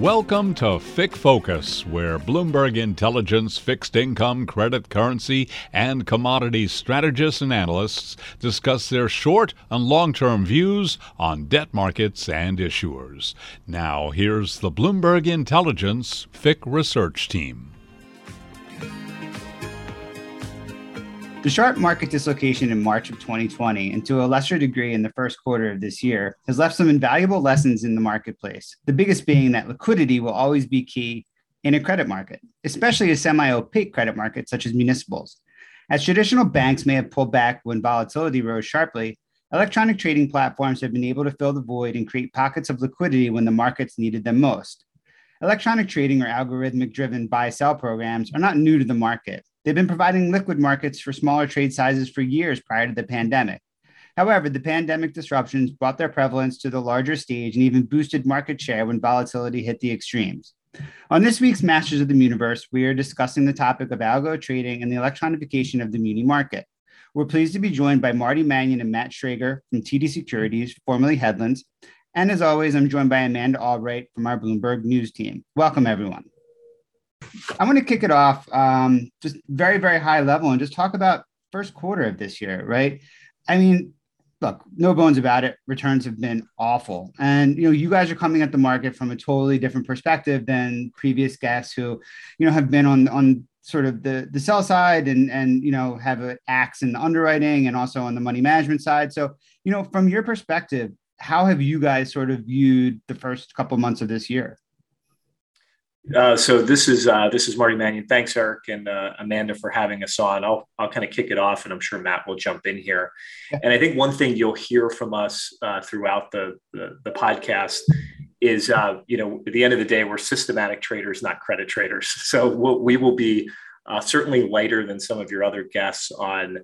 Welcome to FIC Focus, where Bloomberg Intelligence fixed income, credit, currency, and commodities strategists and analysts discuss their short and long term views on debt markets and issuers. Now, here's the Bloomberg Intelligence FIC research team. The sharp market dislocation in March of 2020, and to a lesser degree in the first quarter of this year, has left some invaluable lessons in the marketplace. The biggest being that liquidity will always be key in a credit market, especially a semi opaque credit market such as municipals. As traditional banks may have pulled back when volatility rose sharply, electronic trading platforms have been able to fill the void and create pockets of liquidity when the markets needed them most. Electronic trading or algorithmic driven buy sell programs are not new to the market. They've been providing liquid markets for smaller trade sizes for years prior to the pandemic. However, the pandemic disruptions brought their prevalence to the larger stage and even boosted market share when volatility hit the extremes. On this week's Masters of the Universe, we are discussing the topic of algo trading and the electronification of the muni market. We're pleased to be joined by Marty Manion and Matt Schrager from TD Securities, formerly Headlands. And as always, I'm joined by Amanda Albright from our Bloomberg News team. Welcome, everyone. I'm going to kick it off um, just very, very high level and just talk about first quarter of this year, right? I mean, look, no bones about it. Returns have been awful, and you know, you guys are coming at the market from a totally different perspective than previous guests who, you know, have been on on sort of the the sell side and and you know have an axe in the underwriting and also on the money management side. So, you know, from your perspective, how have you guys sort of viewed the first couple months of this year? Uh, so this is uh, this is Marty Manion. Thanks, Eric and uh, Amanda, for having us on. I'll I'll kind of kick it off, and I'm sure Matt will jump in here. And I think one thing you'll hear from us uh, throughout the, the, the podcast is, uh, you know, at the end of the day, we're systematic traders, not credit traders. So we'll, we will be uh, certainly lighter than some of your other guests on.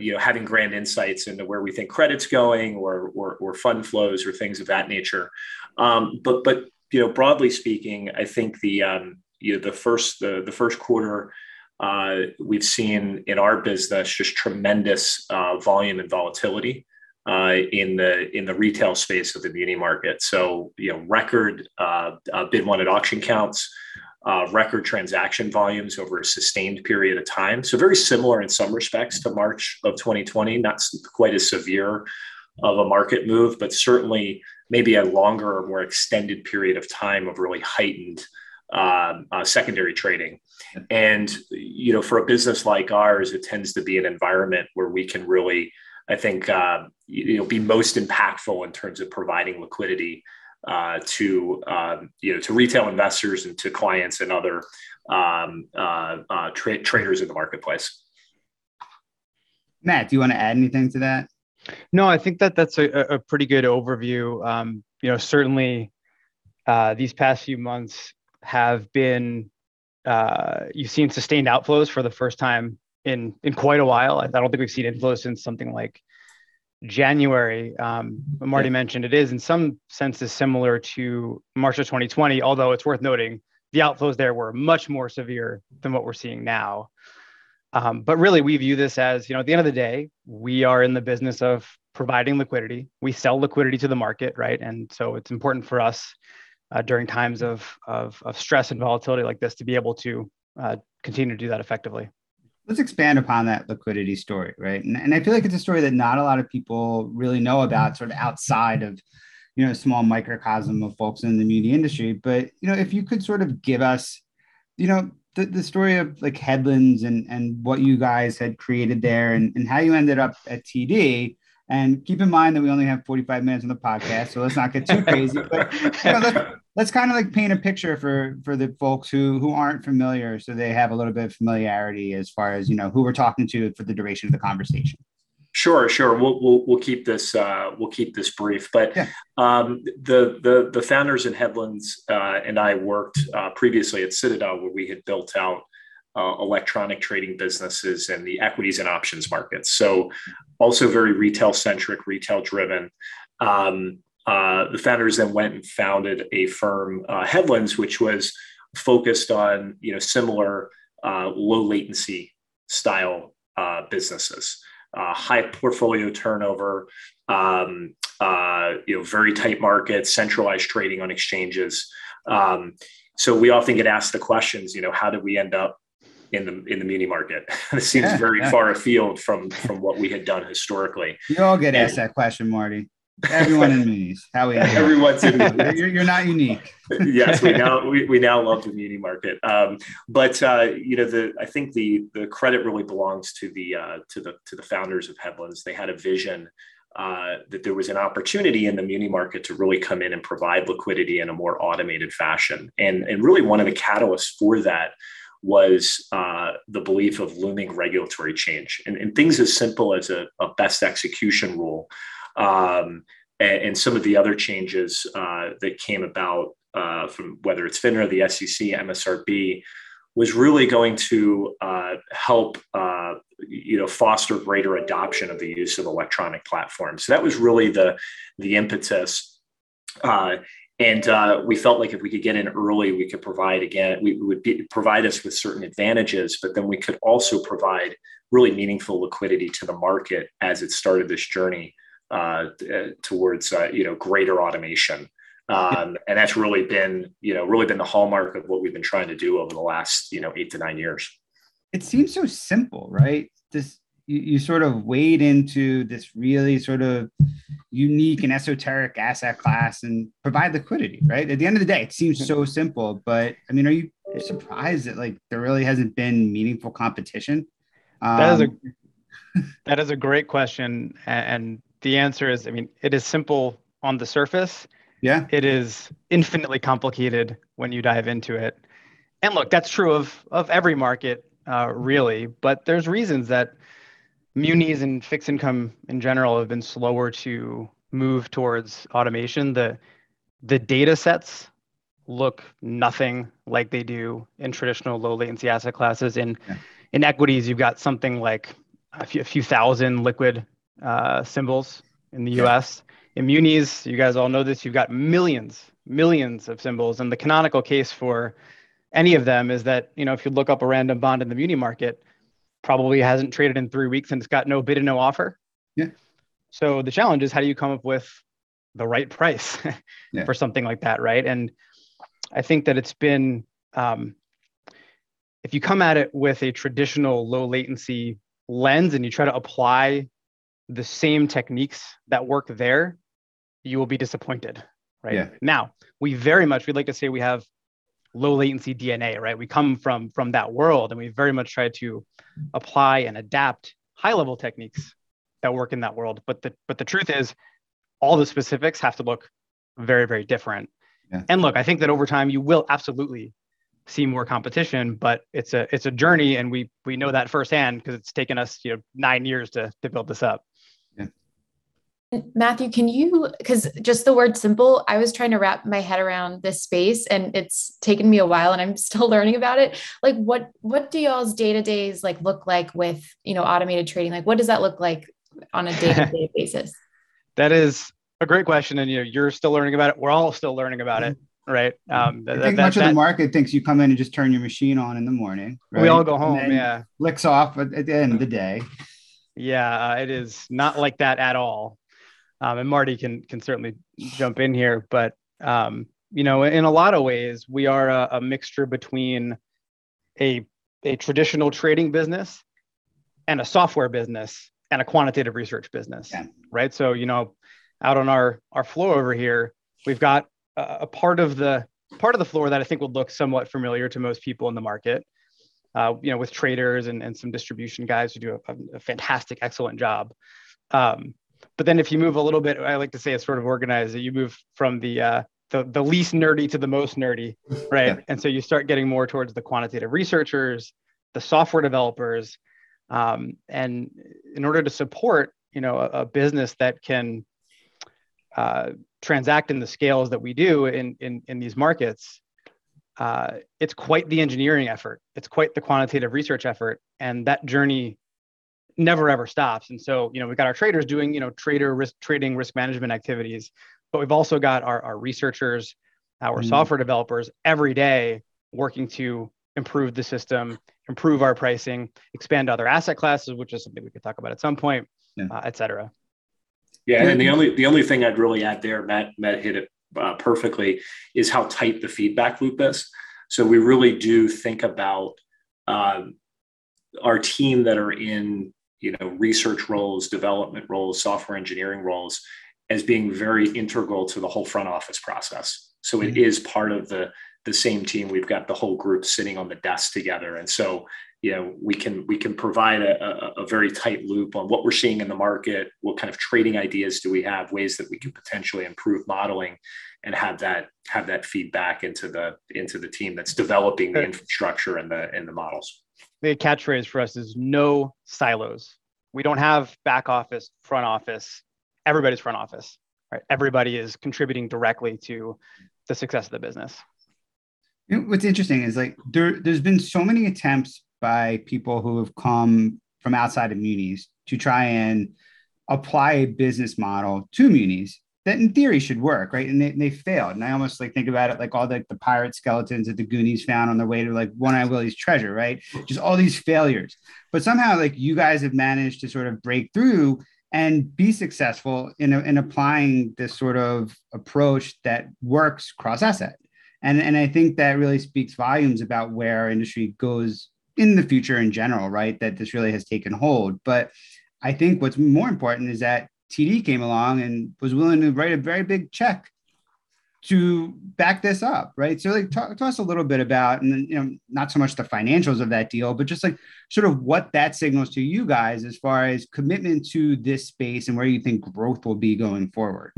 you know, having grand insights into where we think credit's going, or or, or fund flows, or things of that nature. Um, but but you know, broadly speaking, I think the um, you know the first the, the first quarter uh, we've seen in our business just tremendous uh, volume and volatility uh, in the in the retail space of the muni market. So you know, record uh, uh, bid one at auction counts. Uh, record transaction volumes over a sustained period of time. So, very similar in some respects to March of 2020, not quite as severe of a market move, but certainly maybe a longer or more extended period of time of really heightened um, uh, secondary trading. And you know, for a business like ours, it tends to be an environment where we can really, I think, uh, you know, be most impactful in terms of providing liquidity uh, to um, you know to retail investors and to clients and other um, uh, uh, tra- traders in the marketplace. Matt, do you want to add anything to that? No, I think that that's a, a pretty good overview. Um, you know, certainly uh, these past few months have been uh, you've seen sustained outflows for the first time in in quite a while. I don't think we've seen inflows since something like January. Um, Marty yeah. mentioned it is in some senses similar to March of 2020, although it's worth noting the outflows there were much more severe than what we're seeing now. Um, but really, we view this as, you know, at the end of the day, we are in the business of providing liquidity. We sell liquidity to the market, right? And so it's important for us uh, during times of, of, of, stress and volatility like this to be able to uh, continue to do that effectively. Let's expand upon that liquidity story, right? And, and I feel like it's a story that not a lot of people really know about, sort of outside of, you know, a small microcosm of folks in the media industry. But you know, if you could sort of give us, you know, the, the story of like headlands and and what you guys had created there and, and how you ended up at TD. And keep in mind that we only have 45 minutes on the podcast, so let's not get too crazy. But you know, let's, let's kind of like paint a picture for for the folks who who aren't familiar, so they have a little bit of familiarity as far as you know who we're talking to for the duration of the conversation. Sure, sure. We'll we'll, we'll keep this uh, we'll keep this brief. But yeah. um, the the the founders in Headlands uh, and I worked uh, previously at Citadel, where we had built out uh, electronic trading businesses and the equities and options markets. So also very retail centric, retail driven. Um, uh, the founders then went and founded a firm, uh, Headlands, which was focused on you know similar low latency style businesses uh, high portfolio turnover, um, uh, you know, very tight markets, centralized trading on exchanges. Um, so we often get asked the questions, you know, how did we end up in the in the muni market? it seems yeah, very yeah. far afield from from what we had done historically. You all get asked that question, Marty. Everyone in. How we everyone's in munis. You're, you're not unique. yes, we now we, we now love the muni market. Um, but uh, you know, the I think the the credit really belongs to the uh, to the to the founders of Headlands. They had a vision uh, that there was an opportunity in the muni market to really come in and provide liquidity in a more automated fashion. And, and really, one of the catalysts for that was uh, the belief of looming regulatory change and, and things as simple as a, a best execution rule um, and, and, some of the other changes uh, that came about uh, from whether it's FINRA, the SEC, MSRB, was really going to uh, help uh, you know foster greater adoption of the use of electronic platforms. So that was really the the impetus. Uh, and uh, we felt like if we could get in early, we could provide again, we would be, provide us with certain advantages, but then we could also provide really meaningful liquidity to the market as it started this journey uh, towards uh, you know greater automation. Um, and that's really been you know really been the hallmark of what we've been trying to do over the last you know eight to nine years. It seems so simple right? This you, you sort of wade into this really sort of unique and esoteric asset class and provide liquidity right? At the end of the day it seems so simple but i mean are you surprised that like there really hasn't been meaningful competition? Um, that is a um, that is a great question and the answer is i mean it is simple on the surface yeah. It is infinitely complicated when you dive into it. And look, that's true of, of every market, uh, really. But there's reasons that munis and fixed income in general have been slower to move towards automation. The, the data sets look nothing like they do in traditional low latency asset classes. In, yeah. in equities, you've got something like a few, a few thousand liquid uh, symbols in the yeah. US in munis, you guys all know this, you've got millions, millions of symbols. And the canonical case for any of them is that, you know, if you look up a random bond in the muni market, probably hasn't traded in three weeks and it's got no bid and no offer. Yeah. So the challenge is how do you come up with the right price yeah. for something like that, right? And I think that it's been, um, if you come at it with a traditional low latency lens and you try to apply the same techniques that work there, you will be disappointed, right? Yeah. Now, we very much we'd like to say we have low latency DNA, right? We come from from that world, and we very much try to apply and adapt high level techniques that work in that world. But the but the truth is, all the specifics have to look very very different. Yeah. And look, I think that over time you will absolutely see more competition, but it's a it's a journey, and we we know that firsthand because it's taken us you know nine years to to build this up. Matthew, can you, because just the word simple, I was trying to wrap my head around this space and it's taken me a while and I'm still learning about it. Like what, what do y'all's day-to-days like look like with, you know, automated trading? Like what does that look like on a day-to-day basis? That is a great question. And you know, you're still learning about it. We're all still learning about it. Right. Um, I think that, much that, of the market thinks you come in and just turn your machine on in the morning. Right? We all go home. Yeah. Licks off at, at the end of the day. Yeah, uh, it is not like that at all um, and Marty can can certainly jump in here. But um, you know, in a lot of ways, we are a, a, mixture between a a traditional trading business and a software business and a quantitative research business, yeah. right? So you know, out on our our floor over here, we've got a, a part of the part of the floor that I think would look somewhat familiar to most people in the market. Uh, you know, with traders and, and some distribution guys who do a, a fantastic, excellent job. Um, but then if you move a little bit, I like to say it's sort of organized. That you move from the uh, the, the least nerdy to the most nerdy, right? Yeah. And so you start getting more towards the quantitative researchers, the software developers, um, and in order to support, you know, a, a business that can uh, transact in the scales that we do in in, in these markets, uh, it's quite the engineering effort. It's quite the quantitative research effort, and that journey never ever stops. And so, you know, we've got our traders doing, you know, trader risk trading risk management activities, but we've also got our, our researchers, our mm. software developers every day working to improve the system, improve our pricing, expand other asset classes, which is something we could talk about at some point, yeah. uh, et cetera. Yeah, and the only the only thing I'd really add there, Matt Matt hit it uh, perfectly is how tight the feedback loop is. So we really do think about um, our team that are in you know research roles, development roles, software engineering roles as being very integral to the whole front office process. So it mm-hmm. is part of the the same team. We've got the whole group sitting on the desk together, and so you know we can we can provide a, a, a, very tight loop on what we're seeing in the market what kind of trading ideas do we have ways that we can potentially improve modeling and have that have that feedback into the into the team that's developing the infrastructure and the and the models. The catchphrase for us is no silos. We don't have back office front office. Everybody's front office right? Everybody is contributing directly to the success of the business. You know, what's interesting is like there, there's been so many attempts by people who have come from outside of munis to try and apply a business model to munis that in theory should work, right? And they, they failed. And I almost like think about it like all the, the pirate skeletons that the Goonies found on their way to like One Eye Willy's treasure, right? Just all these failures. But somehow like you guys have managed to sort of break through and be successful in, in applying this sort of approach that works cross asset. And, and I think that really speaks volumes about where our industry goes in the future in general, right? That this really has taken hold. But I think what's more important is that TD came along and was willing to write a very big check to back this up, right? So, like, talk to us a little bit about, and you know, not so much the financials of that deal, but just like sort of what that signals to you guys as far as commitment to this space and where you think growth will be going forward.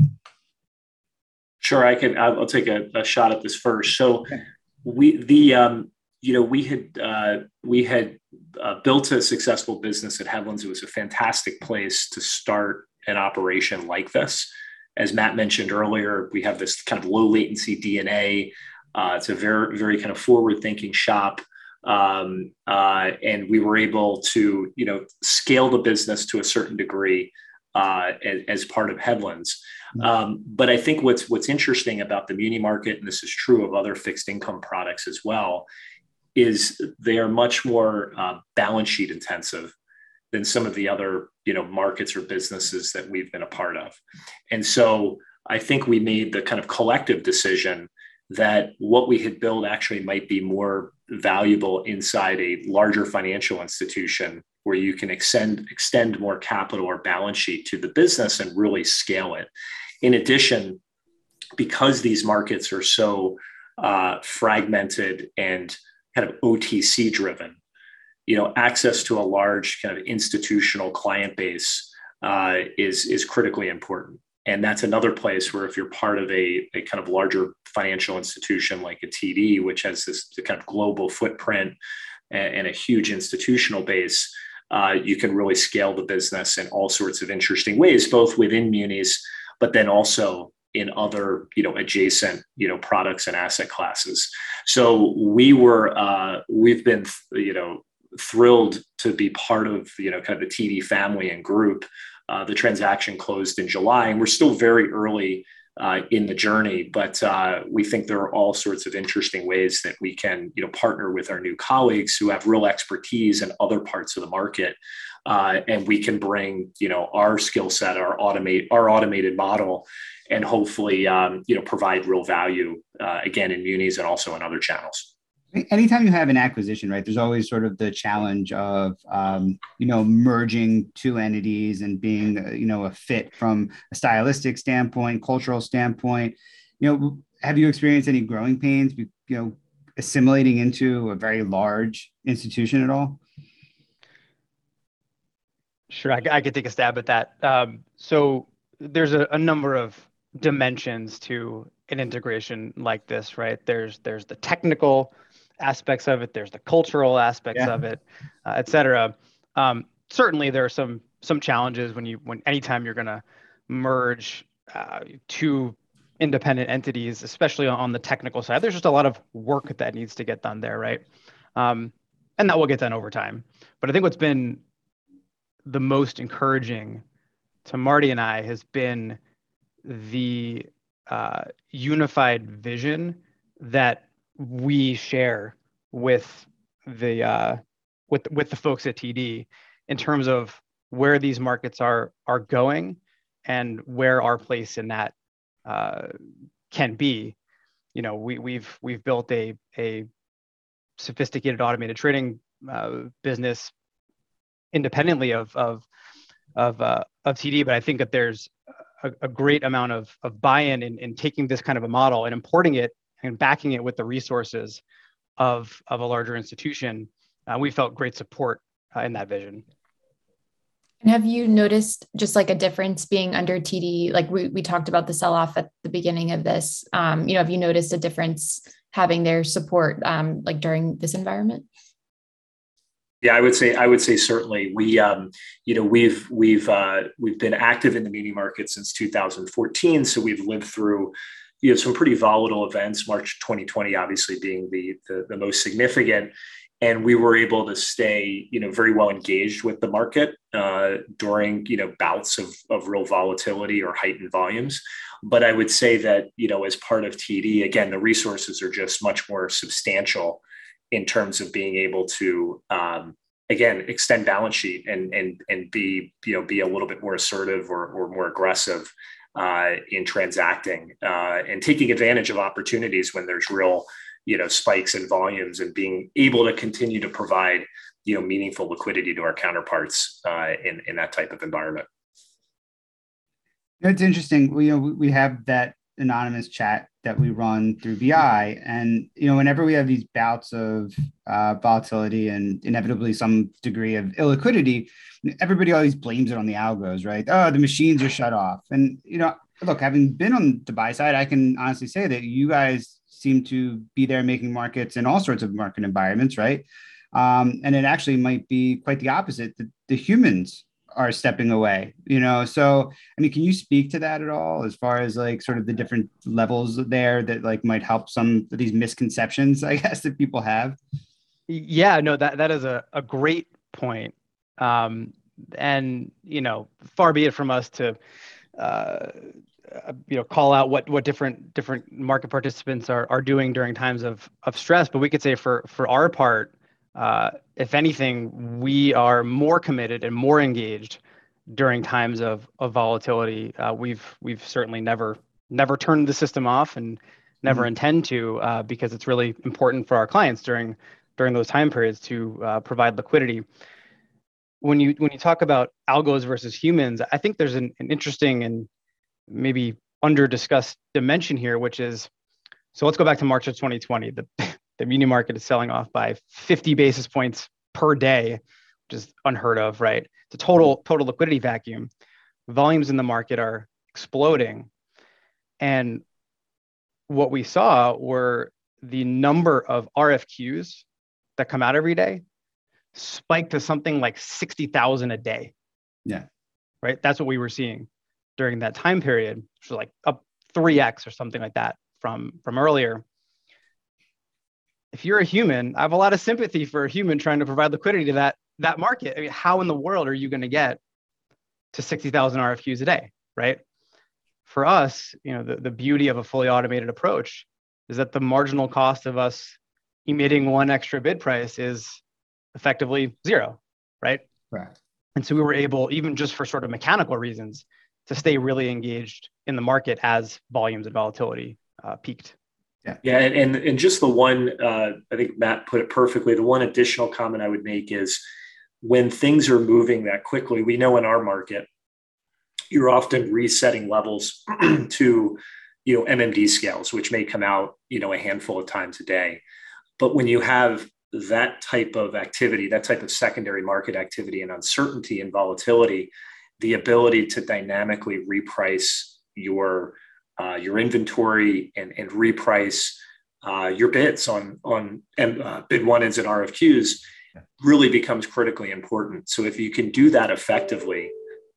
Sure, I can. I'll take a, a shot at this first. So, okay. we the um, you know, we had uh, we had uh, built a successful business at Headlands. It was a fantastic place to start an operation like this. As Matt mentioned earlier, we have this kind of low latency DNA. Uh, it's a very very kind of forward thinking shop. Um, uh, and we were able to, you know, scale the business to a certain degree uh, as, as, part of Headlands. Mm-hmm. Um, but I think what's what's interesting about the muni market, and this is true of other fixed income products as well, is they are much more uh, balance sheet intensive than some of the other you know markets or businesses that we've been a part of. And so i think we made the kind of collective decision that what we had built actually might be more valuable inside a larger financial institution where you can extend extend more capital or balance sheet to the business and really scale it. In addition because these markets are so uh, fragmented and kind of OTC driven. You know, access to a large kind of institutional client base uh, is is critically important, and that's another place where if you're part of a, a kind of larger financial institution like a TD, which has this kind of global footprint and, and a huge institutional base, uh, you can really scale the business in all sorts of interesting ways, both within munis, but then also in other you know adjacent you know products and asset classes so we were uh, we've been you know thrilled to be part of you know kind of the td family and group. Uh, the transaction closed in july and we're still very early uh, in the journey. But uh, we think there are all sorts of interesting ways that we can you know partner with our new colleagues who have real expertise in other parts of the market uh, and we can bring you know our skill set our automate our automated model and hopefully um, you know provide real value uh, again in munis and also in other channels anytime you have an acquisition right there's always sort of the challenge of um, you know merging two entities and being uh, you know a fit from a stylistic standpoint cultural standpoint. You know have you experienced any growing pains you know assimilating into a very large institution at all? Sure i, I could take a stab at that. Um, so there's a, a number of dimensions to an integration like this, right? There's there's the technical aspects of it, there's the cultural aspects yeah. of it, uh, et cetera. Um, certainly, there are some some challenges when you when anytime you're going to merge uh, two independent entities, especially on the technical side. There's just a lot of work that needs to get done there, right? Um, and that will get done over time. But I think what's been the most encouraging to Marty and I has been the uh, unified vision that we share with the uh, with with the folks at TD in terms of where these markets are are going and where our place in that uh, can be. You know, we, we've we've built a a sophisticated automated trading uh, business independently of of of uh, of TD, but I think that there's a, a great amount of of buy-in in, in taking this kind of a model and importing it and backing it with the resources of of a larger institution. Uh, we felt great support uh, in that vision. And have you noticed just like a difference being under TD? Like we, we talked about the sell off at the beginning of this. Um, you know, have you noticed a difference having their support um, like during this environment? Yeah, I would say I would say certainly we um, you know we've we've uh, we've been active in the muni market since 2014, so we've lived through you know some pretty volatile events. March 2020, obviously being the, the, the most significant, and we were able to stay you know very well engaged with the market uh, during you know bouts of, of real volatility or heightened volumes but i would say that you know as part of td again the resources are just much more substantial in terms of being able to um, again extend balance sheet and and and be you know be a little bit more assertive or, or more aggressive uh, in transacting uh, and taking advantage of opportunities when there's real you know spikes in volumes and being able to continue to provide you know meaningful liquidity to our counterparts uh, in in that type of environment. It's interesting. We, you know, we have that anonymous chat that we run through BI, and you know, whenever we have these bouts of uh, volatility and inevitably some degree of illiquidity, everybody always blames it on the algos, right? Oh, the machines are shut off, and you know, look, having been on the buy side, I can honestly say that you guys seem to be there making markets in all sorts of market environments, right? Um, and it actually might be quite the opposite. The, the humans are stepping away, you know. So, I mean, can you speak to that at all, as far as like sort of the different levels there that like might help some of these misconceptions, I guess, that people have? Yeah, no, that that is a, a great point. Um, and you know, far be it from us to uh, uh, you know call out what what different different market participants are are doing during times of of stress but we could say for for our part uh, if anything we are more committed and more engaged during times of of volatility uh, we've we've certainly never never turned the system off and never mm-hmm. intend to uh, because it's really important for our clients during during those time periods to uh, provide liquidity when you when you talk about algos versus humans i think there's an, an interesting and maybe under discussed dimension here, which is so let's go back to March of 2020. The, the muni market is selling off by 50 basis points per day, which is unheard of, right? It's a total total liquidity vacuum. Volumes in the market are exploding. And what we saw were the number of RFQs that come out every day spiked to something like 60,000 a day. Yeah. Right. That's what we were seeing during that time period, which was like up 3x or something like that from from earlier. If you're a human, I have a lot of sympathy for a human trying to provide liquidity to that that market. I mean, how in the world are you going to get to 60,000 RFQs a day, right? For us, you know, the, the beauty of a fully automated approach is that the marginal cost of us emitting one extra bid price is effectively zero, right? Right. And so we were able, even just for sort of mechanical reasons, to stay really engaged in the market as volumes and volatility uh, peaked. Yeah, yeah, and, and and just the one, uh, I think Matt put it perfectly. The one additional comment I would make is when things are moving that quickly, we know in our market, you're often resetting levels to, you know, MMD scales, which may come out, you know, a handful of times a day. But when you have that type of activity, that type of secondary market activity and uncertainty and volatility, the ability to dynamically reprice your uh, your inventory and, and reprice uh, your bids on on uh, bid one ins and RFQs really becomes critically important. So if you can do that effectively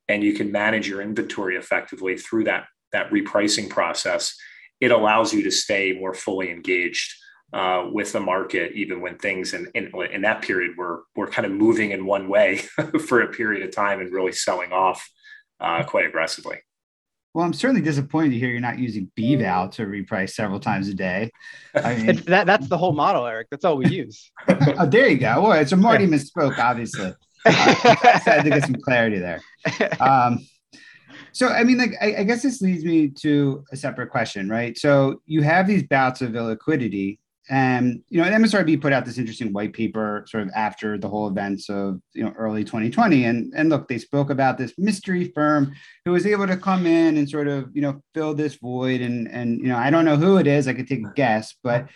and you can manage your inventory effectively through that that repricing process, it allows you to stay more fully engaged uh, with the market, even when things in, in, in, that period were, were kind of moving in one way for a period of time and really selling off uh, quite aggressively. Well, I'm certainly disappointed to hear you're not using BVAL to reprice several times a day. I mean, that, that's the whole model, Eric. That's all we use. oh, there you go. Well, so Marty misspoke, obviously. Uh, I had to get some clarity there. Um, So, I mean, like, I, I, guess this leads me to a separate question, right? So, you have these bouts of illiquidity, and you know, MSRB put out this interesting white paper sort of after the whole events of you know early 2020, and and look, they spoke about this mystery firm who was able to come in and sort of you know fill this void, and and you know, I don't know who it is, I could take a guess, but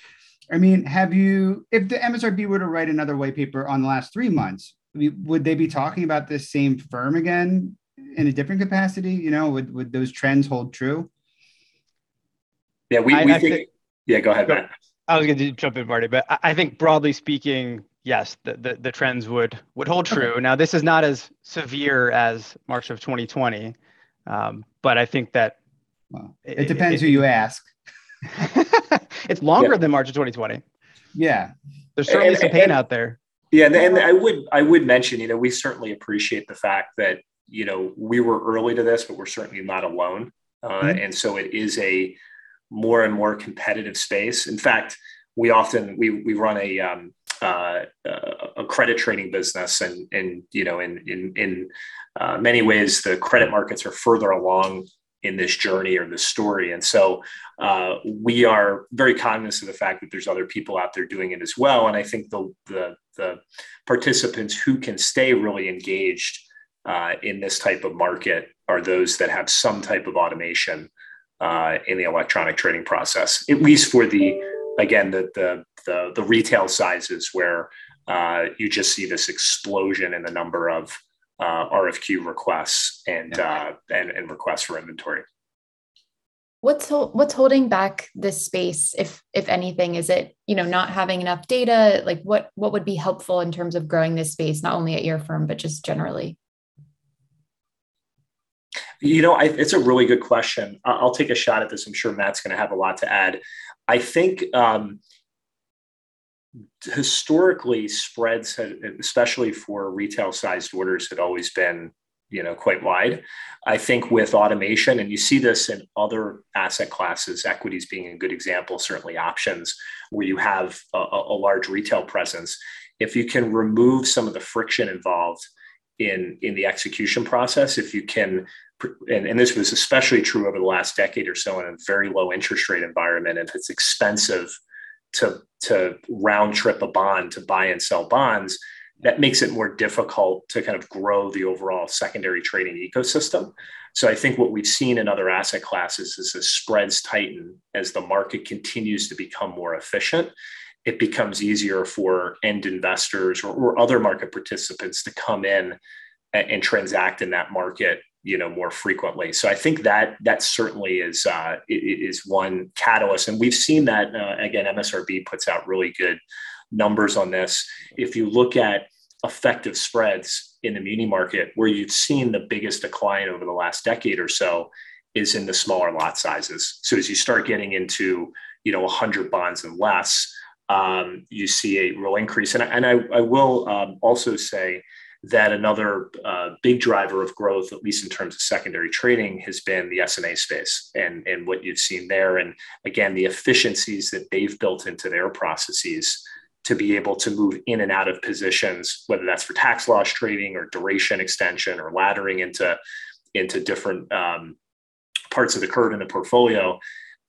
I mean, have you, if the MSRB were to write another white paper on the last three months, would they be talking about this same firm again in a different capacity? You know, would, would those trends hold true? Yeah, we, we I, think, think, yeah, go ahead, Matt. I was going to jump in, Marty, but I think broadly speaking, yes, the, the, the trends would would hold true. Okay. Now, this is not as severe as March of 2020, um, but I think that well, it, it depends it, who you ask. it's longer yeah. than March of 2020. Yeah, there's certainly and, some pain and, out there. Yeah, and, and I would I would mention, you know, we certainly appreciate the fact that you know we were early to this, but we're certainly not alone, uh, mm-hmm. and so it is a more and more competitive space. In fact, we often we we run a um, uh, a credit trading business, and and you know in in in uh, many ways the credit markets are further along in this journey or this story. And so uh, we are very cognizant of the fact that there's other people out there doing it as well. And I think the, the, the participants who can stay really engaged uh, in this type of market are those that have some type of automation uh, in the electronic trading process, at least for the, again, the, the, the, the retail sizes where uh, you just see this explosion in the number of uh, RFQ requests and, uh, and and requests for inventory. What's what's holding back this space, if if anything? Is it you know not having enough data? Like what what would be helpful in terms of growing this space, not only at your firm but just generally? You know, I, it's a really good question. I'll take a shot at this. I'm sure Matt's going to have a lot to add. I think um, historically spreads had, especially for retail sized orders had always been you know quite wide i think with automation and you see this in other asset classes equities being a good example certainly options where you have a, a large retail presence if you can remove some of the friction involved in in the execution process if you can and, and, this was especially true over the last decade or so in a very low interest rate environment if it's expensive to to round trip a bond to buy and sell bonds that makes it more difficult to kind of grow the overall secondary trading ecosystem. So i think what we've seen in other asset classes is as spreads tighten as the market continues to become more efficient it becomes easier for end investors or, or other market participants to come in and, and transact in that market you know more frequently. So i think that that certainly is uh, is one catalyst. And we've seen that uh, again msrb puts out really good numbers on this. If you look at effective spreads in the muni market where you've seen the biggest decline over the last decade or so is in the smaller lot sizes. So as you start getting into you know 100 bonds and less um, you see a real increase and, and I, I will um, also say that another uh, big driver of growth, at least in terms of secondary trading, has been the SMA space and, and what you've seen there. And again, the efficiencies that they've built into their processes to be able to move in and out of positions, whether that's for tax loss trading or duration extension or laddering into, into different um, parts of the curve in the portfolio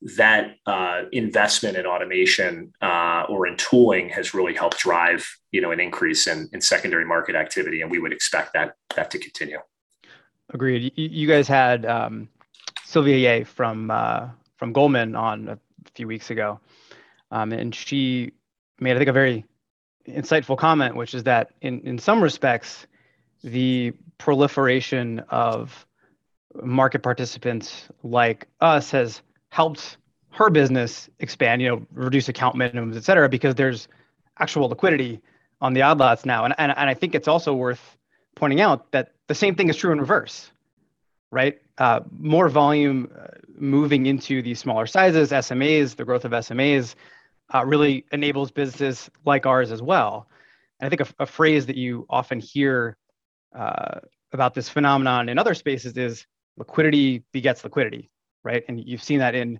that uh, investment in automation uh, or in tooling has really helped drive you know an increase in, in secondary market activity and we would expect that that to continue. Agreed. You, guys had um, sylvia yeh from uh, from goldman on a few weeks ago um, and she made i think a very insightful comment which is that in in some respects the proliferation of market participants like us has helped her business expand, you know, reduce account minimums, et cetera, because there's actual liquidity on the odd lots now. And, and, and I think it's also worth pointing out that the same thing is true in reverse, right? Uh, more volume uh, moving into these smaller sizes, SMAs, the growth of SMAs uh, really enables businesses like ours as well. And I think a, a phrase that you often hear uh, about this phenomenon in other spaces is liquidity begets liquidity right? And you've seen that in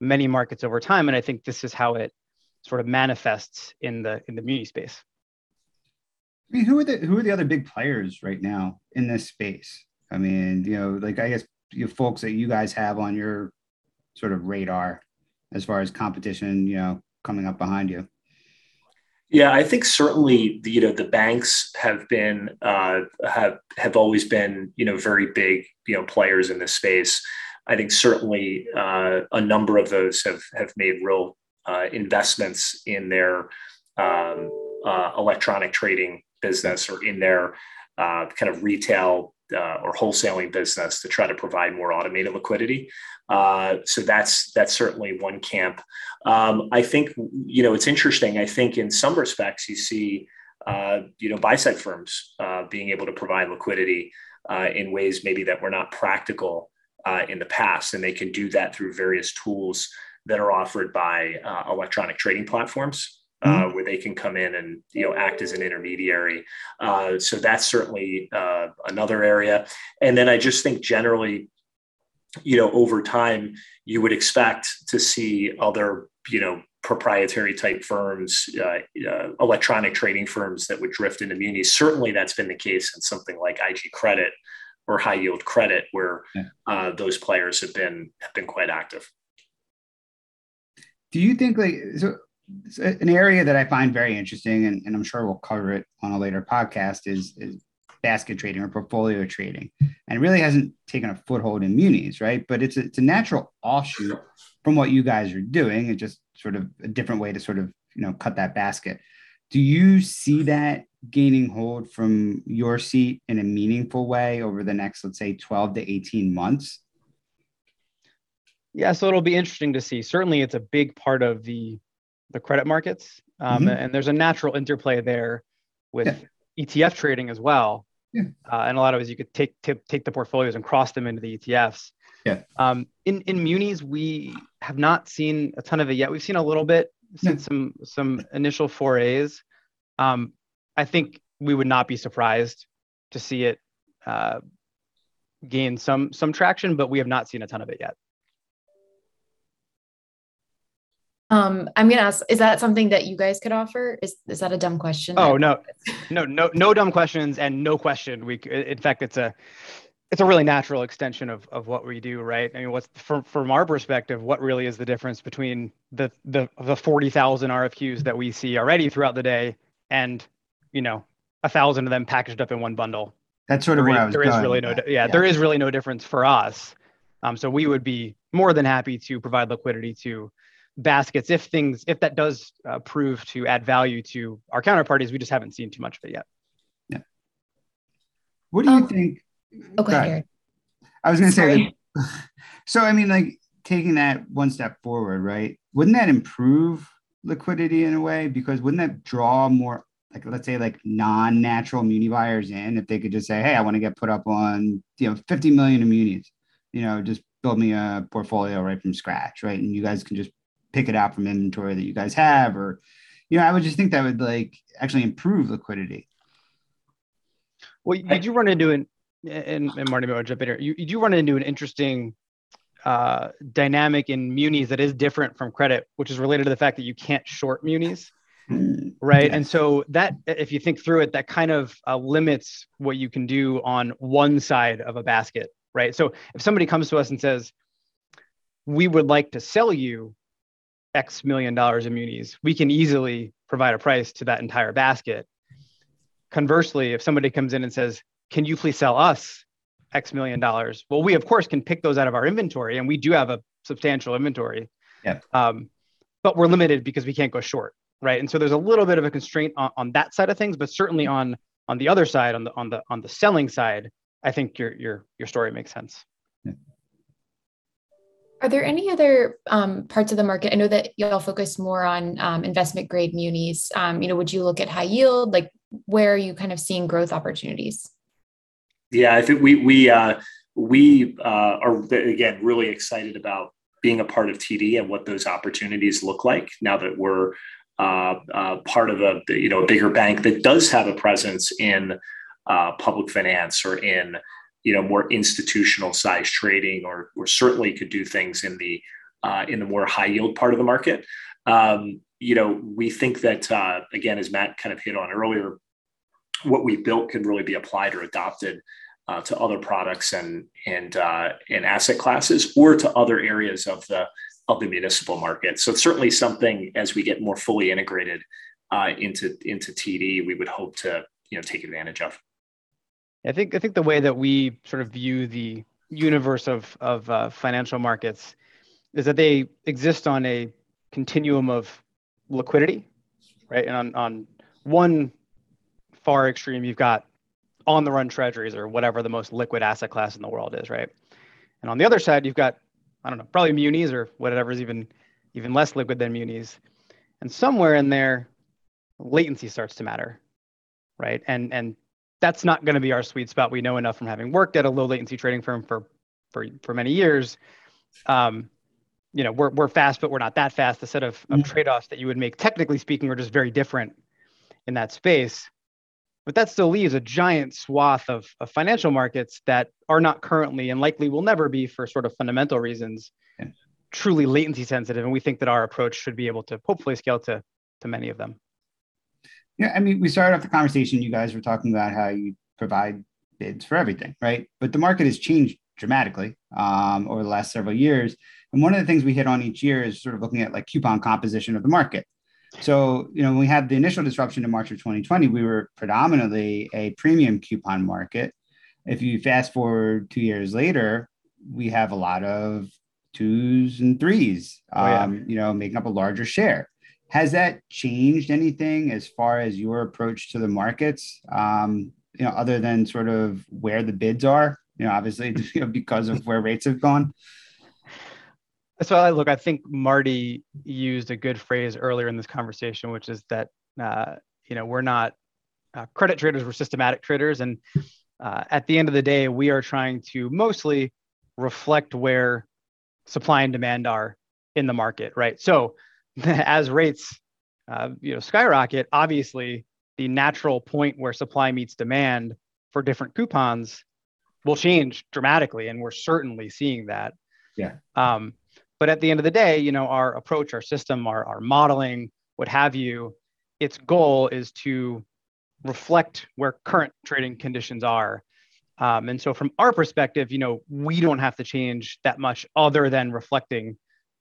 many markets over time. And I think this is how it sort of manifests in the in the muni space. I mean, who are the who are the other big players right now in this space? I mean, you know, like I guess you folks that you guys have on your sort of radar as far as competition, you know, coming up behind you? Yeah, I think certainly the, you know the banks have been uh, have have always been you know very big you know players in this space. I think certainly uh, a number of those have have made real uh, investments in their um, uh, electronic trading business or in their uh, kind of retail uh, or wholesaling business to try to provide more automated liquidity. Uh, so that's that's certainly one camp. Um, I think you know it's interesting. I think in some respects you see you know buy side firms being able to provide liquidity in ways maybe that were not practical uh, in the past, and they can do that through various tools that are offered by electronic trading platforms. Uh, where they can come in and you know act as an intermediary. Uh, so that's certainly uh, another area. And then I just think generally, you know, over time, you would expect to see other you know proprietary type firms, uh, uh, electronic trading firms that would drift into munis. Certainly, that's been the case in something like IG credit or high yield credit, where yeah. Uh, those players have been have been quite active. Do you think like so? an area that I find very interesting, and, and, I'm sure we'll cover it on a later podcast, is, is basket trading or portfolio trading. And it really hasn't taken a foothold in munis, right? But it's a, it's a natural offshoot from what you guys are doing. It's just sort of a different way to sort of, you know, cut that basket. Do you see that gaining hold from your seat in a meaningful way over the next, let's say, 12 to 18 months? Yeah, so it'll be interesting to see. Certainly, it's a big part of the the credit markets, um, mm-hmm. and there's a natural interplay there with yeah. ETF trading as well. Yeah. Uh, and a lot of ways you could take, take take the portfolios and cross them into the ETFs. Yeah. Um, in in munis, we have not seen a ton of it yet. We've seen a little bit, yeah. some some initial forays. Um, I think we would not be surprised to see it uh, gain some some traction, but we have not seen a ton of it yet. Um, I'm gonna ask: Is that something that you guys could offer? Is is that a dumb question? Oh no, no, no, no dumb questions, and no question. We, in fact, it's a, it's a really natural extension of of what we do, right? I mean, what's from from our perspective, what really is the difference between the the the forty thousand RFQs that we see already throughout the day, and you know, a thousand of them packaged up in one bundle? That's sort of there where I was There going. is really no, yeah, yeah, there is really no difference for us. Um, so we would be more than happy to provide liquidity to baskets if things if that does uh, prove to add value to our counterparties we just haven't seen too much of it yet yeah what do you um, think okay i was going to say that, so i mean like taking that one step forward right wouldn't that improve liquidity in a way? Because wouldn't that draw more like let's say like non-natural muni buyers in if they could just say hey i want to get put up on you know 50 million in munis you know just build me a portfolio right from scratch right? And you guys can just pick it out from inventory that you guys have or you know i would just think that would like actually improve liquidity. Well did you run into an and, and marty will jump in here. You, you do run into an interesting uh, dynamic in munis that is different from credit which is related to the fact that you can't short munis mm, right? and so that if you think through it that kind of uh, limits what you can do on one side of a basket right? So if somebody comes to us and says we would like to sell you X million dollars in munis, we can easily provide a price to that entire basket. Conversely, if somebody comes in and says, Can you please sell us X million dollars? Well, we of course can pick those out of our inventory, and we do have a substantial inventory. Yeah. Um, but we're limited because we can't go short, right? And so there's a little bit of a constraint on, on that side of things, but certainly on on the other side, on the on the on the selling side, I think your your your story makes sense. Are there any other um, parts of the market? I know that y'all focus more on um, investment grade munis. Um, you know, would you look at high yield? Like, where are you kind of seeing growth opportunities? Yeah, I think we we uh, we uh, are again really excited about being a part of TD and what those opportunities look like now that we're uh, uh part of a you know a bigger bank that does have a presence in uh, public finance or in you know more institutional size trading or, or certainly could do things in the uh, in the more high yield part of the market. Um, you know we think that uh, again as matt kind of hit on earlier what we built can really be applied or adopted uh, to other products and and uh, and asset classes, or to other areas of the of the municipal market. So it's certainly something as we get more fully integrated uh, into into TD, we would hope to you know take advantage of. I think I think the way that we sort of view the universe of of uh, financial markets is that they exist on a continuum of liquidity, right? And on on one far extreme, you've got on the run treasuries or whatever the most liquid asset class in the world is, right? And on the other side, you've got I don't know, probably munis or whatever is even even less liquid than munis. And somewhere in there, latency starts to matter, right? And and that's not going to be our sweet spot. We know enough from having worked at a low latency trading firm for for for many years. Um, you know, we're we're fast, but we're not that fast. The set of, of mm-hmm. trade-offs that you would make, technically speaking, are just very different in that space. But that still leaves a giant swath of, of financial markets that are not currently and likely will never be for sort of fundamental reasons yeah. truly latency sensitive. And we think that our approach should be able to hopefully scale to, to many of them. Yeah, I mean, we started off the conversation. You guys were talking about how you provide bids for everything, right? But the market has changed dramatically um, over the last several years. And one of the things we hit on each year is sort of looking at like coupon composition of the market. So, you know, when we had the initial disruption in March of 2020, we were predominantly a premium coupon market. If you fast forward two years later, we have a lot of twos and threes, um, oh, yeah. Um, you know, making up a larger share. Has that changed anything as far as your approach to the markets? Um, you know, other than sort of where the bids are, you know, obviously because of where rates have gone. So I look, I think Marty used a good phrase earlier in this conversation, which is that uh, you know we're not uh, credit traders, we're systematic traders, and uh, at the end of the day, we are trying to mostly reflect where supply and demand are in the market, right? So as rates uh, you know skyrocket, obviously the natural point where supply meets demand for different coupons will change dramatically, and we're certainly seeing that. Yeah. Um, but at the end of the day, you know, our approach, our system, our, our modeling, what have you, its goal is to reflect where current trading conditions are. Um, and so from our perspective, you know, we don't have to change that much other than reflecting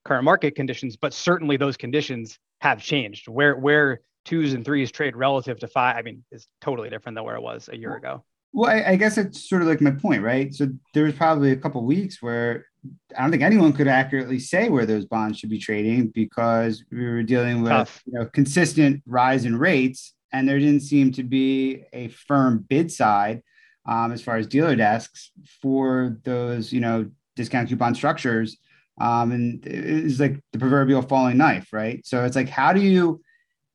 current market conditions, but certainly those conditions have changed. Where where twos and threes trade relative to five, I mean, is totally different than where it was a year ago. Well, I, I guess it's sort of like my point, right? So there was probably a couple weeks where I don't think anyone could accurately say where those bonds should be trading because we were dealing with Tough. you know consistent rise in rates, and there didn't seem to be a firm bid side um, as far as dealer desks for those you know discount coupon structures. Um, and it's like the proverbial falling knife, right? So it's like how do you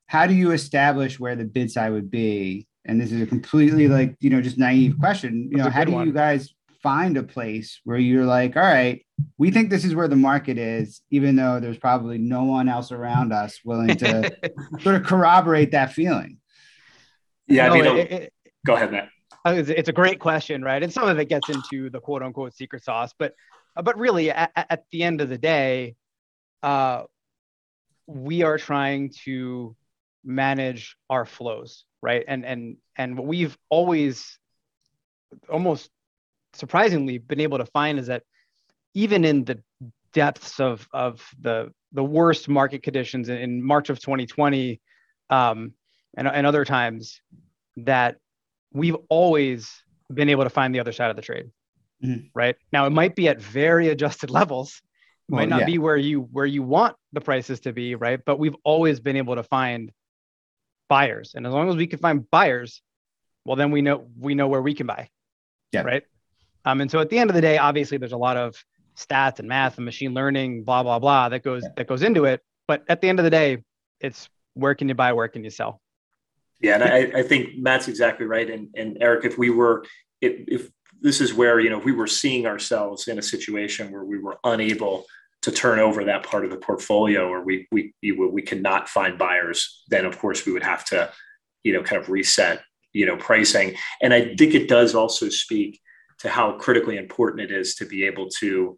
how do you establish where the bid side would be? And this is a completely mm-hmm. like you know just naive question. You That's know, how do one. you guys find a place where you're like, all right, we think this is where the market is, even though there's probably no one else around us willing to sort of corroborate that feeling. Yeah, no, I mean, it, it, go ahead, Matt. Uh, it's a great question, right? And some of it gets into the quote unquote secret sauce, but uh, but really, at, at the end of the day, uh, we are trying to manage our flows, right? And and and what we've always almost surprisingly been able to find is that even in the depths of of the the worst market conditions in, in March of 2020 um, and, and other times that we've always been able to find the other side of the trade mm-hmm. right now it might be at very adjusted levels it might not yeah. be where you where you want the prices to be right but we've always been able to find buyers and as long as we can find buyers well then we know we know where we can buy yeah right um, and so at the end of the day, obviously there's a lot of stats and math and machine learning, blah, blah, blah, that goes yeah. that goes into it. But at the end of the day, it's where can you buy, where can you sell? Yeah, and I, I think Matt's exactly right. And, and Eric, if we were, if, if this is where, you know, we were seeing ourselves in a situation where we were unable to turn over that part of the portfolio or we, we, we cannot find buyers, then of course we would have to, you know, kind of reset, you know, pricing. And I think it does also speak to how critically important it is to be able to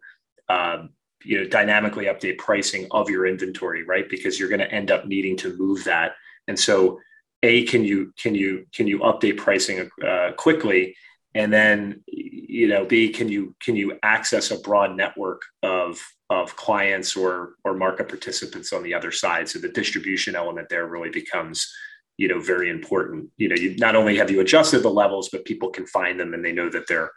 um, you know dynamically update pricing of your inventory right? Because you're going to end up needing to move that. And so a can you can you can you update pricing uh, quickly? And then you know b can you can you access a broad network of of clients or or market participants on the other side? So the distribution element there really becomes you know very important. You know you not only have you adjusted the levels but people can find them and they know that they're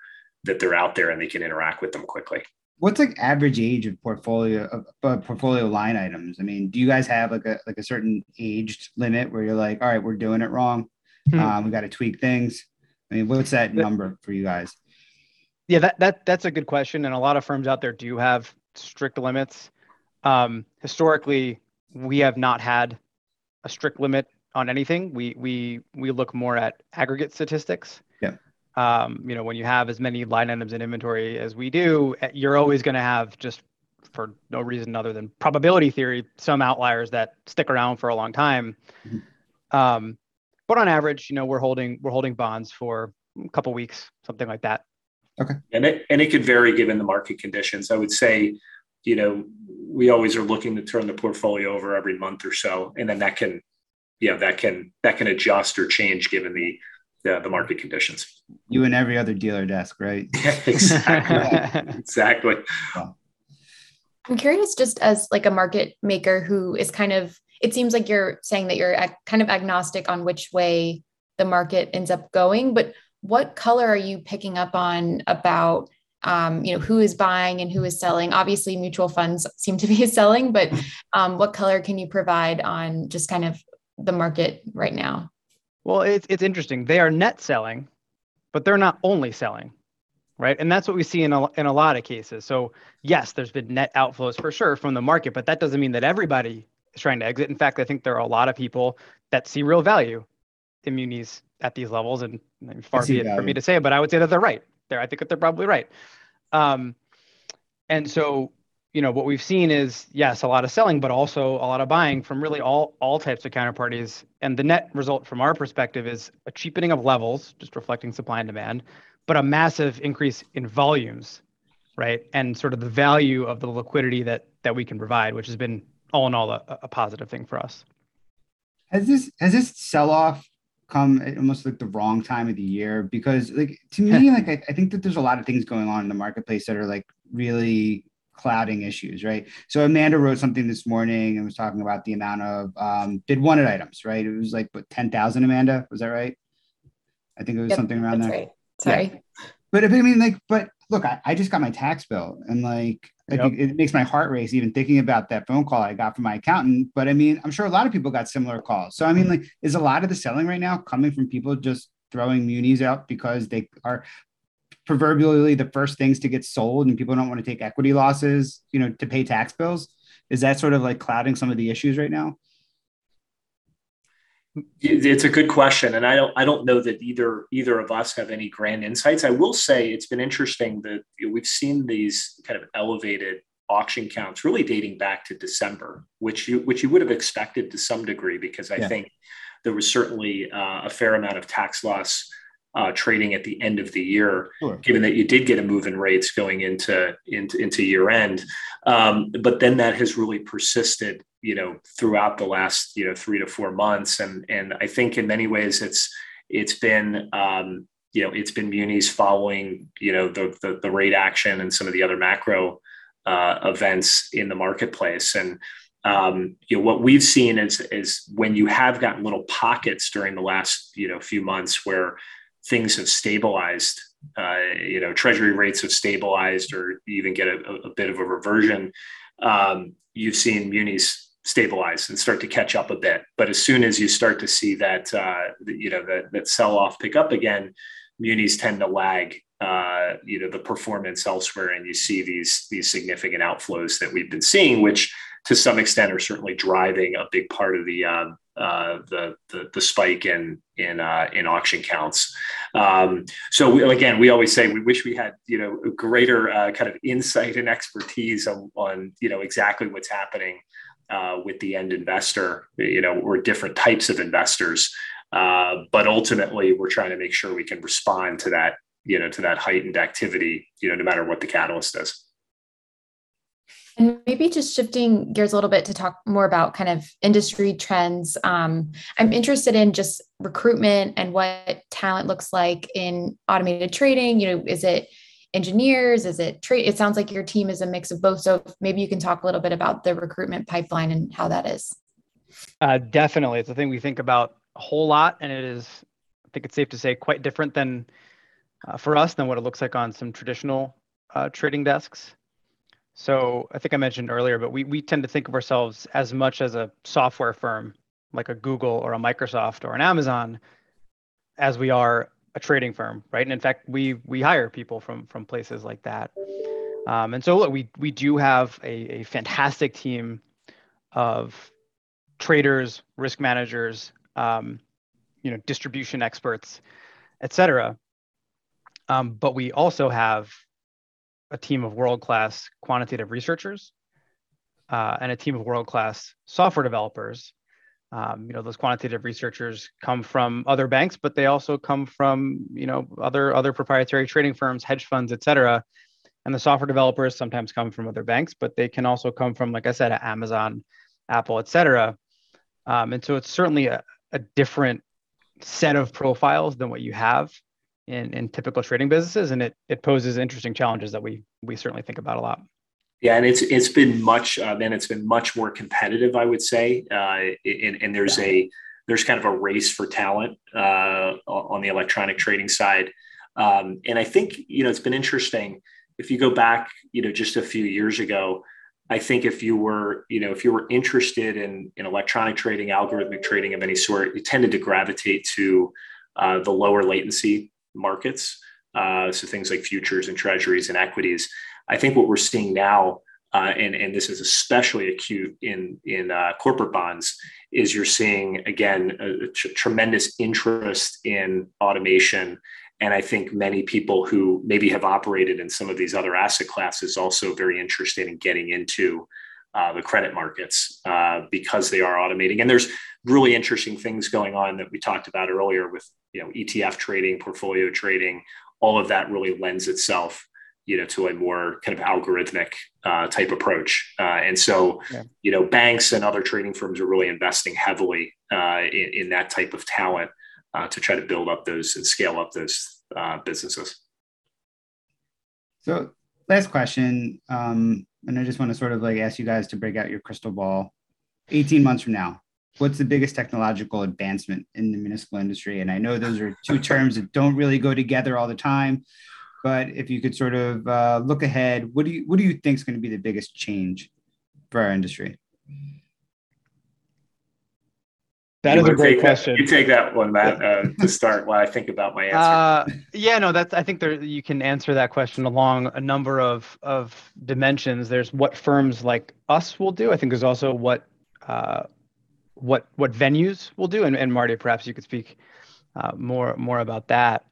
that they're out there and they can interact with them quickly. What's like average age of portfolio of uh, portfolio line items? I mean do you guys have like a like a certain aged limit where you're like all right we're doing it wrong. Hmm. Um, we got to tweak things. I mean what's that number for you guys yeah that, that that's a good question and a lot of firms out there do have strict limits um, historically we have not had a strict limit on anything. We we we look more at aggregate statistics. Yeah. Um, you know, when you have as many line items in inventory as we do, eh, you're always going to have just for no reason other than probability theory, some outliers that stick around for a long time. Mm-hmm. Um, but on average, you know, we're holding we're holding bonds for a couple weeks, something like that. Okay. And it and it could vary given the market conditions. I would say, you know, we always are looking to turn the portfolio over every month or so, and then that can you know that can that can adjust or change given the the, the market conditions. You and every other dealer desk, right? exactly. exactly. I'm curious, just as like a market maker who is kind of, it seems like you're saying that you're kind of agnostic on which way the market ends up going, but what color are you picking up on about um, you know who is buying and who is selling obviously mutual funds seem to be selling but um, what color can you provide on just kind of the market right now? Well, it's it's interesting. They are net selling, but they're not only selling, right? And that's what we see in a, in a lot of cases. So yes, there's been net outflows for sure from the market, but that doesn't mean that everybody is trying to exit. In fact, I think there are a lot of people that see real value in munis at these levels, and far be it value. for me to say but I would say that they're right. There, I think that they're probably right. Um, and so you know what we've seen is yes a lot of selling but also a lot of buying from really all all types of counterparties and the net result from our perspective is a cheapening of levels just reflecting supply and demand but a massive increase in volumes right and sort of the value of the liquidity that that we can provide which has been all in all a, a positive thing for us has this has this sell off come at almost like the wrong time of the year because like to me like I, I think that there's a lot of things going on in the marketplace that are like really clouding issues, right? So Amanda wrote something this morning and was talking about the amount of um, bid wanted items, right? It was like what ten thousand. Amanda, was that right? I think it was yep, something around there. Right. Sorry, yeah. but I mean, like, but look, I, I just got my tax bill, and like, like yep. it, it, makes my heart race even thinking about that phone call I got from my accountant. But I mean, I'm sure a lot of people got similar calls. So I mean, like, is a lot of the selling right now coming from people just throwing munis out because they are proverbially the first things to get sold and people don't want to take equity losses, you know, to pay tax bills? Is that sort of like clouding some of the issues right now? It's a good question, and I don't I don't know that either either of us have any grand insights. I will say it's been interesting that we've seen these kind of elevated auction counts really dating back to December, which you which you would have expected to some degree because I yeah. think there was certainly uh, a fair amount of tax loss uh, trading at the end of the year, sure. given that you did get a move in rates going into into, into year end. Um, but then that has really persisted, you know, throughout the last you know three to four months, and and I think in many ways it's it's been um, you know it's been munis following you know the, the, the rate action and some of the other macro uh, events in the marketplace and. Um, you know what we've seen is is when you have gotten little pockets during the last you know few months where things have stabilized, uh, you know, treasury rates have stabilized or even get a, a bit of a reversion, um, you've seen munis stabilize and start to catch up a bit. But as soon as you start to see that, uh, you know, that, that sell off pick up again, munis tend to lag uh, you know the performance elsewhere and you see these these significant outflows that we've been seeing which to some extent are certainly driving a big part of the um, uh, the, the, the spike in in uh, in auction counts. Um, so we, again, we always say we wish we had you know greater uh, kind of insight and expertise on, on you know exactly what's happening uh, with the end investor, you know, or different types of investors. Uh, but ultimately, we're trying to make sure we can respond to that you know to that heightened activity, you know, no matter what the catalyst is. And maybe just shifting gears a little bit to talk more about kind of industry trends. Um, I'm interested in just recruitment and what talent looks like in automated trading. You know, is it engineers? Is it trade? It sounds like your team is a mix of both. So maybe you can talk a little bit about the recruitment pipeline and how that is. Uh, definitely, it's a thing we think about a whole lot, and it is, I think it's safe to say, quite different than uh, for us than what it looks like on some traditional uh, trading desks. So I think I mentioned earlier, but we we tend to think of ourselves as much as a software firm, like a Google or a Microsoft or an Amazon, as we are a trading firm, right? And in fact, we we hire people from from places like that. Um, and so look, we we do have a, a fantastic team of traders, risk managers, um, you know, distribution experts, et cetera. Um, but we also have a team of world-class quantitative researchers uh, and a team of world-class software developers. Um, you know, those quantitative researchers come from other banks, but they also come from you know other other proprietary trading firms, hedge funds, et cetera. And the software developers sometimes come from other banks, but they can also come from, like I said, Amazon, Apple, et cetera. Um, and so it's certainly a, a different set of profiles than what you have in, in typical trading businesses, and it it poses interesting challenges that we we certainly think about a lot. Yeah, and it's it's been much, uh, it's been much more competitive, I would say. Uh, and, and there's a there's kind of a race for talent uh, on the electronic trading side, um, and I think you know it's been interesting. If you go back, you know, just a few years ago, I think if you were, you know, if you were interested in in electronic trading, algorithmic trading of any sort, you tended to gravitate to uh, the lower latency markets. Uh, so things like futures and treasuries and equities. I think what we're seeing now, uh, and, and this is especially acute in, in uh, corporate bonds, is you're seeing, again, tremendous interest in automation. And I think many people who maybe have operated in some of these other asset classes also very interested in getting into uh, the credit markets uh, because they are automating. And there's really interesting things going on that we talked about earlier with you know ETF trading, portfolio trading. All of that really lends itself you know to a more kind of algorithmic uh, type approach. Uh, and so yeah. you know banks and other trading firms are really investing heavily uh, in, in, that type of talent uh, to try to build up those and scale up those businesses. So last question. Um, and I just want to sort of like ask you guys to break out your crystal ball. 18 months from now, what's the biggest technological advancement in the municipal industry? And I know those are two terms that don't really go together all the time, but if you could sort of uh, look ahead, what do you what do you think is going to be the biggest change for our industry? That you is a great question. That, you take that one, Matt, uh, to start while I think about my answer. Uh, yeah, no, that's. I think there you can answer that question along a number of of dimensions. There's what firms like us will do. I think there's also what uh, what what venues will do, and, and Marty, perhaps you could speak uh, more more about that.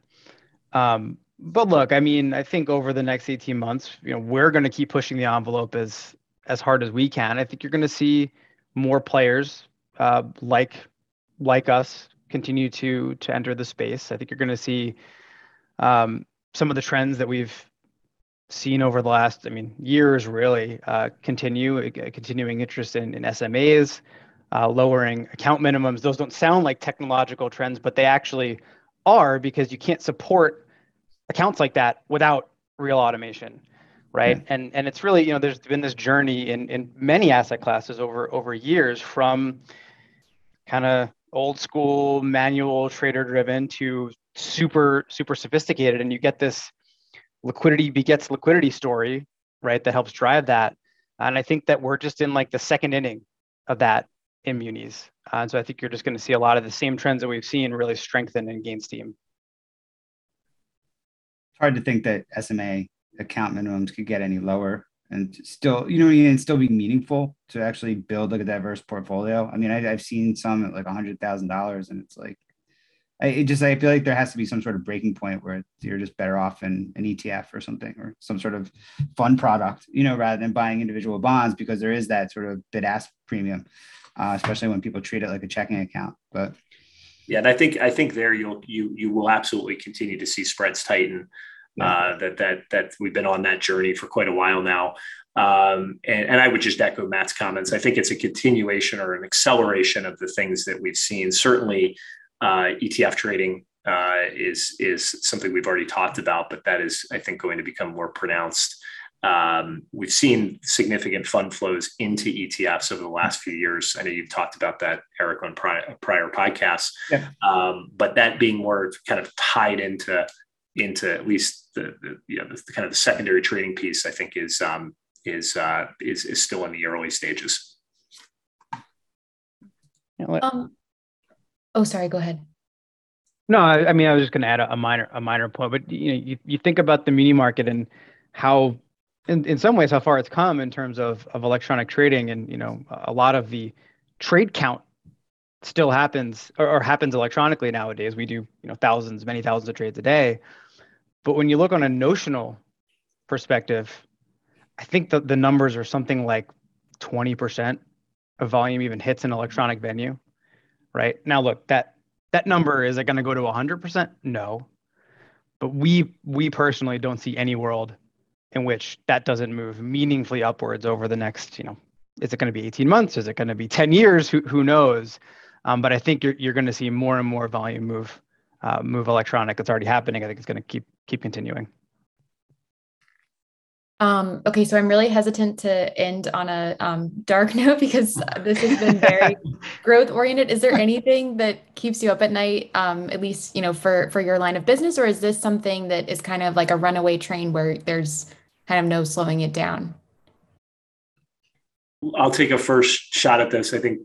Um, but look, I mean, I think over the next 18 months, you know, we're going to keep pushing the envelope as as hard as we can. I think you're going to see more players uh, like like us continue to to enter the space. I think you're going to see um, some of the trends that we've seen over the last, I mean, years really uh, continue. Uh, continuing interest in, in SMAs, uh, lowering account minimums. Those don't sound like technological trends, but they actually are because you can't support accounts like that without real automation right yeah. and and it's really you know there's been this journey in in many asset classes over over years from kind of old school manual trader driven to super super sophisticated and you get this liquidity begets liquidity story right that helps drive that and i think that we're just in like the second inning of that in munis. Uh, and so i think you're just going to see a lot of the same trends that we've seen really strengthen and gain steam. It's hard to think that sma account minimums could get any lower and still, you know, and still be meaningful to actually build like a diverse portfolio. I mean, I, have seen some at like hundred thousand dollars, and it's like, I it just I feel like there has to be some sort of breaking point where you're just better off in an ETF or something or some sort of fund product, you know, rather than buying individual bonds because there is that sort of bid ask premium, uh, especially when people treat it like a checking account. But yeah, and I think I think there you'll you you will absolutely continue to see spreads tighten uh, that that that we've been on that journey for quite a while now. Um, and, and, I would just echo Matt's comments. I think it's a continuation or an acceleration of the things that we've seen. Certainly, uh, ETF trading uh, is is something we've already talked about, but that is, I think, going to become more pronounced. Um, we've seen significant fund flows into ETFs over the last few years. I know you've talked about that, Eric, on prior, prior podcasts. Yeah. Um, but that being more kind of tied into into at least the, the you know the, the, kind of the secondary trading piece, I think is um, is uh, is is still in the early stages. Um, oh, sorry. Go ahead. No, I, I mean I was just going to add a, a, minor a minor point, but you know you, you think about the muni market and how in, in some ways how far it's come in terms of of electronic trading and you know a lot of the trade count still happens or, or happens electronically nowadays. We do you know thousands, many thousands of trades a day, but when you look on a notional perspective, I think that the numbers are something like 20% of volume even hits an electronic venue, right? Now, look, that that number is it going to go to 100%? No, but we we personally don't see any world in which that doesn't move meaningfully upwards over the next, you know, is it going to be 18 months? Is it going to be 10 years? Who who knows? Um, but I think you're you're going to see more and more volume move uh, move electronic. It's already happening. I think it's going to keep keep continuing. Um, okay, so I'm really hesitant to end on a um, dark note because this has been very growth oriented. Is there anything that keeps you up at night, um, at least you know for for your line of business, or is this something that is kind of like a runaway train where there's kind of no slowing it down? I'll take a first shot at this. I think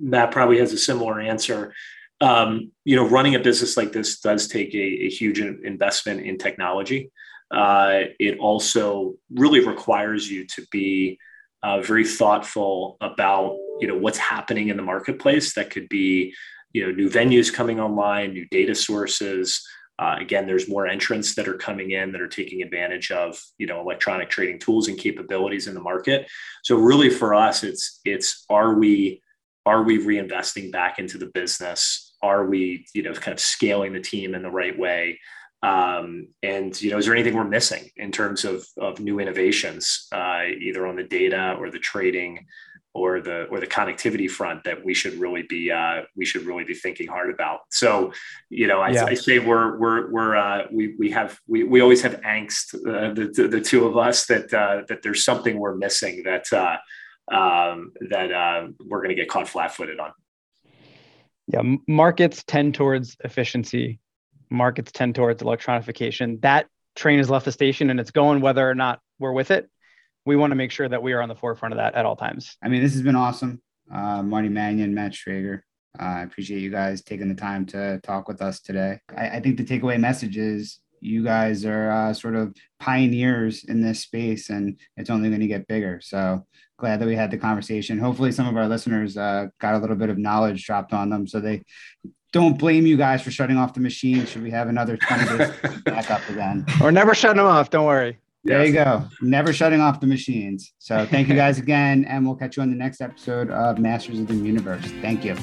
Matt probably has a similar answer. Um, you know, running a business like this does take a, a huge investment in technology uh, it also really requires you to be uh, very thoughtful about you know what's happening in the marketplace. That could be you know new venues coming online, new data sources. Uh, again, there's more entrants that are coming in that are taking advantage of you know electronic trading tools and capabilities in the market. So really, for us, it's it's are we are we reinvesting back into the business? Are we you know kind of scaling the team in the right way? Um, and you know, is there anything we're missing in terms of of new innovations, uh, either on the data or the trading or the or the connectivity front that we should really be uh, we should really be thinking hard about. So, you know, I, yeah. I say we're we're we're uh, we we have we, we always have angst uh, the, the, two of us that uh, that there's something we're missing that uh, um, that uh, we're going to get caught flat footed on. Yeah, markets tend towards efficiency markets tend towards electronification. That train has left the station and it's going whether or not we're with it. We want to make sure that we are on the forefront of that at all times. I mean, this has been awesome. Uh, Marty Mannion, Matt Schrager. Uh, I appreciate you guys taking the time to talk with us today. I, I think the takeaway message is you guys are uh, sort of pioneers in this space and it's only going to get bigger. So glad that we had the conversation. Hopefully, some of our listeners uh, got a little bit of knowledge dropped on them so they don't blame you guys for shutting off the machine. Should we have another 20 days back up again? Or never shut them off. Don't worry. There yes. you go. Never shutting off the machines. So thank you guys again. And we'll catch you on the next episode of Masters of the Universe. Thank you.